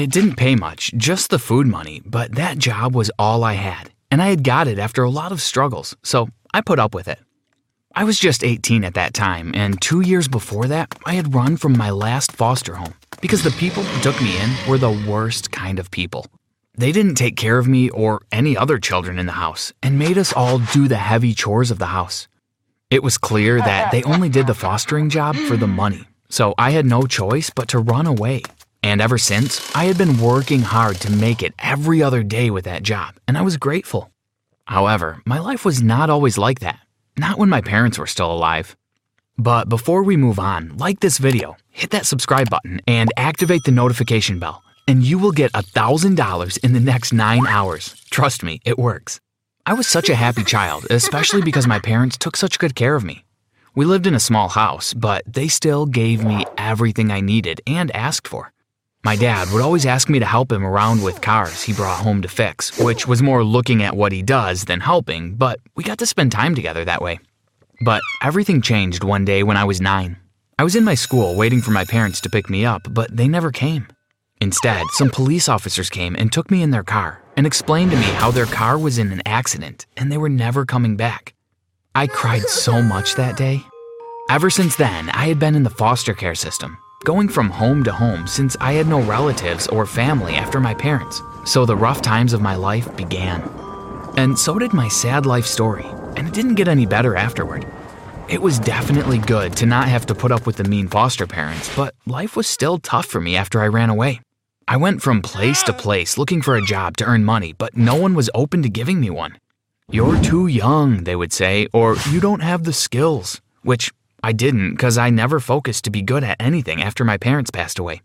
It didn't pay much, just the food money, but that job was all I had, and I had got it after a lot of struggles, so I put up with it. I was just 18 at that time, and two years before that, I had run from my last foster home because the people who took me in were the worst kind of people. They didn't take care of me or any other children in the house and made us all do the heavy chores of the house. It was clear that they only did the fostering job for the money, so I had no choice but to run away. And ever since, I had been working hard to make it every other day with that job, and I was grateful. However, my life was not always like that, not when my parents were still alive. But before we move on, like this video, hit that subscribe button, and activate the notification bell, and you will get $1,000 in the next nine hours. Trust me, it works. I was such a happy child, especially because my parents took such good care of me. We lived in a small house, but they still gave me everything I needed and asked for. My dad would always ask me to help him around with cars he brought home to fix, which was more looking at what he does than helping, but we got to spend time together that way. But everything changed one day when I was nine. I was in my school waiting for my parents to pick me up, but they never came. Instead, some police officers came and took me in their car and explained to me how their car was in an accident and they were never coming back. I cried so much that day. Ever since then, I had been in the foster care system, going from home to home since I had no relatives or family after my parents, so the rough times of my life began. And so did my sad life story, and it didn't get any better afterward. It was definitely good to not have to put up with the mean foster parents, but life was still tough for me after I ran away. I went from place to place looking for a job to earn money, but no one was open to giving me one. You're too young, they would say, or you don't have the skills, which I didn't because I never focused to be good at anything after my parents passed away.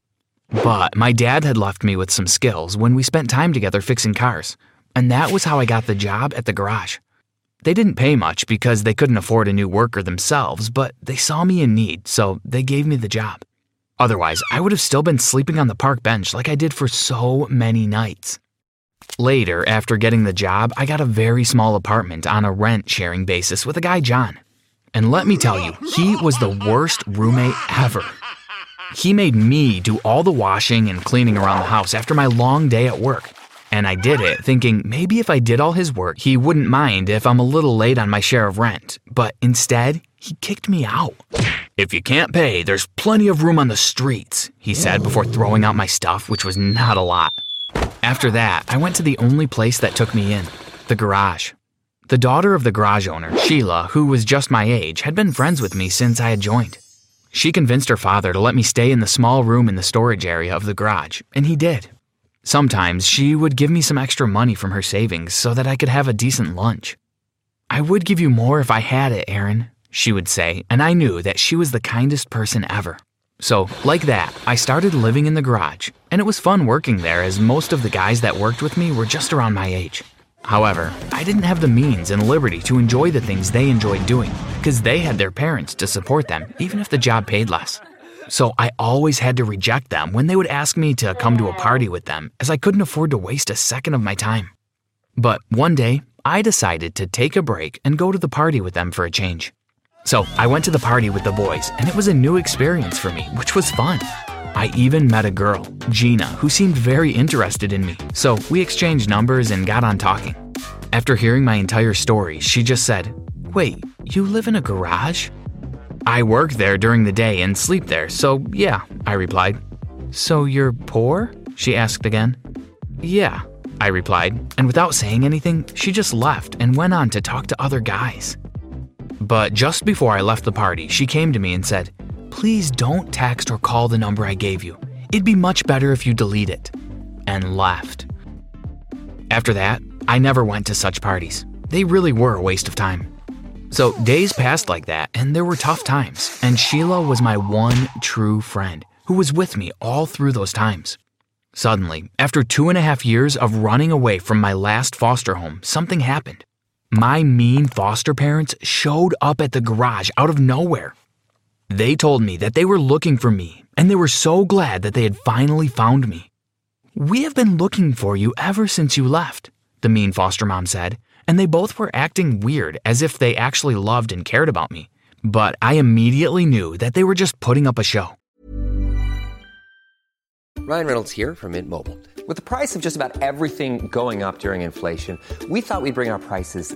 But my dad had left me with some skills when we spent time together fixing cars, and that was how I got the job at the garage. They didn't pay much because they couldn't afford a new worker themselves, but they saw me in need, so they gave me the job. Otherwise, I would have still been sleeping on the park bench like I did for so many nights. Later, after getting the job, I got a very small apartment on a rent sharing basis with a guy, John. And let me tell you, he was the worst roommate ever. He made me do all the washing and cleaning around the house after my long day at work. And I did it thinking maybe if I did all his work, he wouldn't mind if I'm a little late on my share of rent. But instead, he kicked me out. If you can't pay, there's plenty of room on the streets, he said before throwing out my stuff, which was not a lot. After that, I went to the only place that took me in the garage. The daughter of the garage owner, Sheila, who was just my age, had been friends with me since I had joined. She convinced her father to let me stay in the small room in the storage area of the garage, and he did. Sometimes she would give me some extra money from her savings so that I could have a decent lunch. I would give you more if I had it, Aaron, she would say, and I knew that she was the kindest person ever. So, like that, I started living in the garage, and it was fun working there as most of the guys that worked with me were just around my age. However, I didn't have the means and liberty to enjoy the things they enjoyed doing because they had their parents to support them, even if the job paid less. So I always had to reject them when they would ask me to come to a party with them, as I couldn't afford to waste a second of my time. But one day, I decided to take a break and go to the party with them for a change. So I went to the party with the boys, and it was a new experience for me, which was fun. I even met a girl, Gina, who seemed very interested in me, so we exchanged numbers and got on talking. After hearing my entire story, she just said, Wait, you live in a garage? I work there during the day and sleep there, so yeah, I replied. So you're poor? She asked again. Yeah, I replied, and without saying anything, she just left and went on to talk to other guys. But just before I left the party, she came to me and said, Please don't text or call the number I gave you. It'd be much better if you delete it. And left. After that, I never went to such parties. They really were a waste of time. So days passed like that, and there were tough times, and Sheila was my one true friend who was with me all through those times. Suddenly, after two and a half years of running away from my last foster home, something happened. My mean foster parents showed up at the garage out of nowhere they told me that they were looking for me and they were so glad that they had finally found me. We have been looking for you ever since you left, the mean foster mom said, and they both were acting weird as if they actually loved and cared about me. But I immediately knew that they were just putting up a show. Ryan Reynolds here from Mint Mobile. With the price of just about everything going up during inflation, we thought we'd bring our prices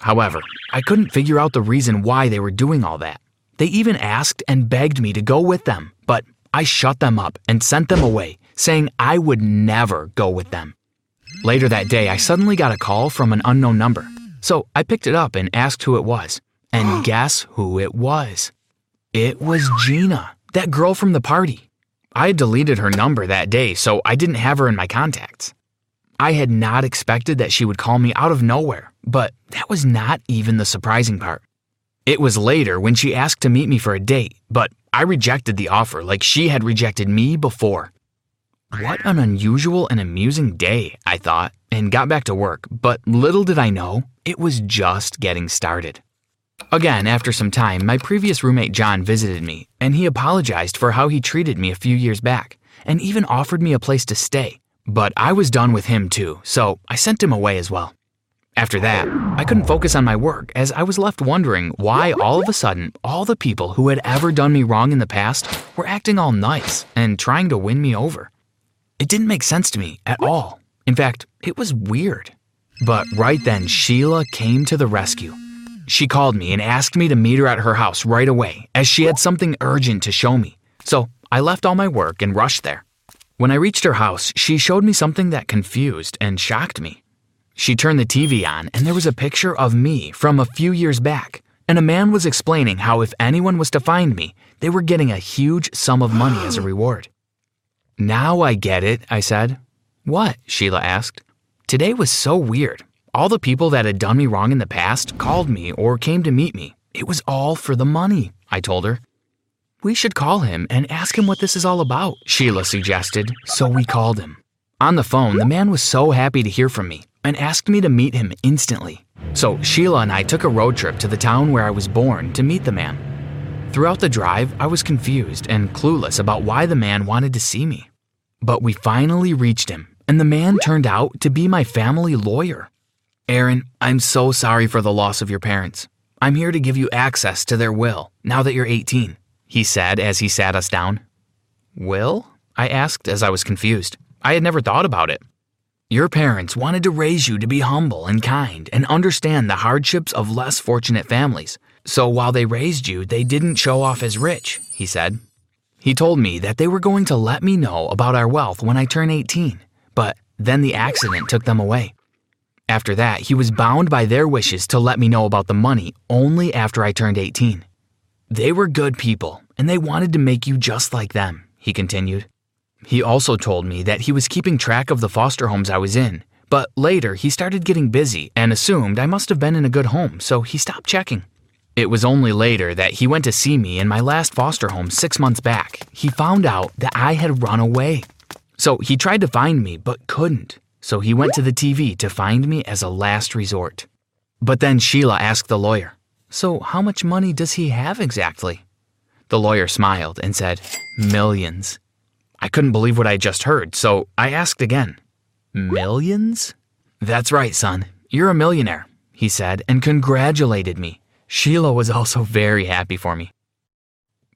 However, I couldn't figure out the reason why they were doing all that. They even asked and begged me to go with them, but I shut them up and sent them away, saying I would never go with them. Later that day, I suddenly got a call from an unknown number. So I picked it up and asked who it was. And guess who it was? It was Gina, that girl from the party. I had deleted her number that day, so I didn't have her in my contacts. I had not expected that she would call me out of nowhere, but that was not even the surprising part. It was later when she asked to meet me for a date, but I rejected the offer like she had rejected me before. What an unusual and amusing day, I thought, and got back to work, but little did I know, it was just getting started. Again, after some time, my previous roommate John visited me, and he apologized for how he treated me a few years back, and even offered me a place to stay. But I was done with him too, so I sent him away as well. After that, I couldn't focus on my work as I was left wondering why all of a sudden all the people who had ever done me wrong in the past were acting all nice and trying to win me over. It didn't make sense to me at all. In fact, it was weird. But right then, Sheila came to the rescue. She called me and asked me to meet her at her house right away, as she had something urgent to show me. So I left all my work and rushed there. When I reached her house, she showed me something that confused and shocked me. She turned the TV on, and there was a picture of me from a few years back, and a man was explaining how if anyone was to find me, they were getting a huge sum of money as a reward. Now I get it, I said. What? Sheila asked. Today was so weird. All the people that had done me wrong in the past called me or came to meet me. It was all for the money, I told her. We should call him and ask him what this is all about, Sheila suggested, so we called him. On the phone, the man was so happy to hear from me and asked me to meet him instantly. So Sheila and I took a road trip to the town where I was born to meet the man. Throughout the drive, I was confused and clueless about why the man wanted to see me. But we finally reached him, and the man turned out to be my family lawyer. Aaron, I'm so sorry for the loss of your parents. I'm here to give you access to their will now that you're 18, he said as he sat us down. Will? I asked as I was confused. I had never thought about it. Your parents wanted to raise you to be humble and kind and understand the hardships of less fortunate families. So while they raised you, they didn't show off as rich, he said. He told me that they were going to let me know about our wealth when I turn 18, but then the accident took them away. After that, he was bound by their wishes to let me know about the money only after I turned 18. They were good people, and they wanted to make you just like them, he continued. He also told me that he was keeping track of the foster homes I was in, but later he started getting busy and assumed I must have been in a good home, so he stopped checking. It was only later that he went to see me in my last foster home six months back. He found out that I had run away. So he tried to find me, but couldn't. So he went to the TV to find me as a last resort. But then Sheila asked the lawyer, So how much money does he have exactly? The lawyer smiled and said, Millions. I couldn't believe what I just heard, so I asked again, Millions? That's right, son. You're a millionaire, he said, and congratulated me. Sheila was also very happy for me.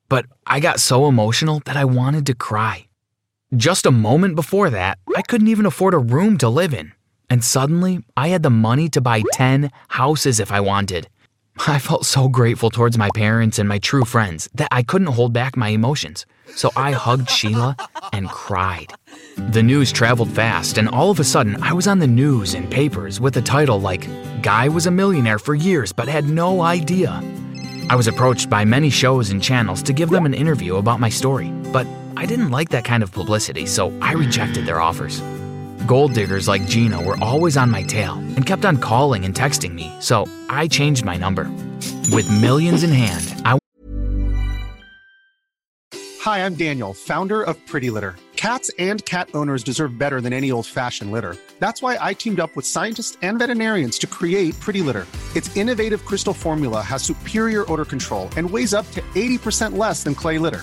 But I got so emotional that I wanted to cry. Just a moment before that, I couldn't even afford a room to live in. And suddenly, I had the money to buy 10 houses if I wanted. I felt so grateful towards my parents and my true friends that I couldn't hold back my emotions. So I hugged Sheila and cried. The news traveled fast, and all of a sudden, I was on the news and papers with a title like, Guy was a millionaire for years but had no idea. I was approached by many shows and channels to give them an interview about my story, but I didn't like that kind of publicity, so I rejected their offers. Gold diggers like Gina were always on my tail and kept on calling and texting me, so I changed my number. With millions in hand, I Hi, I'm Daniel, founder of Pretty Litter. Cats and cat owners deserve better than any old fashioned litter. That's why I teamed up with scientists and veterinarians to create Pretty Litter. Its innovative crystal formula has superior odor control and weighs up to 80% less than clay litter.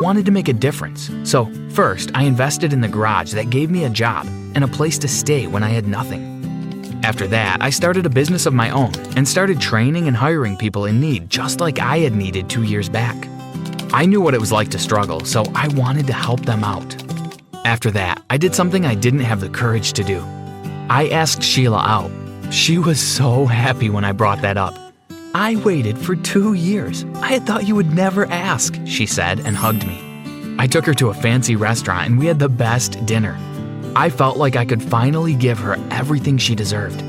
Wanted to make a difference. So, first, I invested in the garage that gave me a job and a place to stay when I had nothing. After that, I started a business of my own and started training and hiring people in need just like I had needed 2 years back. I knew what it was like to struggle, so I wanted to help them out. After that, I did something I didn't have the courage to do. I asked Sheila out. She was so happy when I brought that up. I waited for two years. I had thought you would never ask, she said and hugged me. I took her to a fancy restaurant and we had the best dinner. I felt like I could finally give her everything she deserved.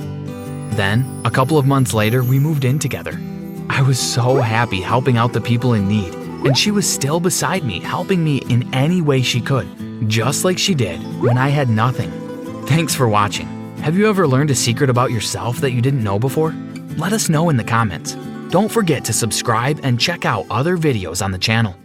Then, a couple of months later, we moved in together. I was so happy helping out the people in need, and she was still beside me, helping me in any way she could, just like she did when I had nothing. Thanks for watching. Have you ever learned a secret about yourself that you didn't know before? Let us know in the comments. Don't forget to subscribe and check out other videos on the channel.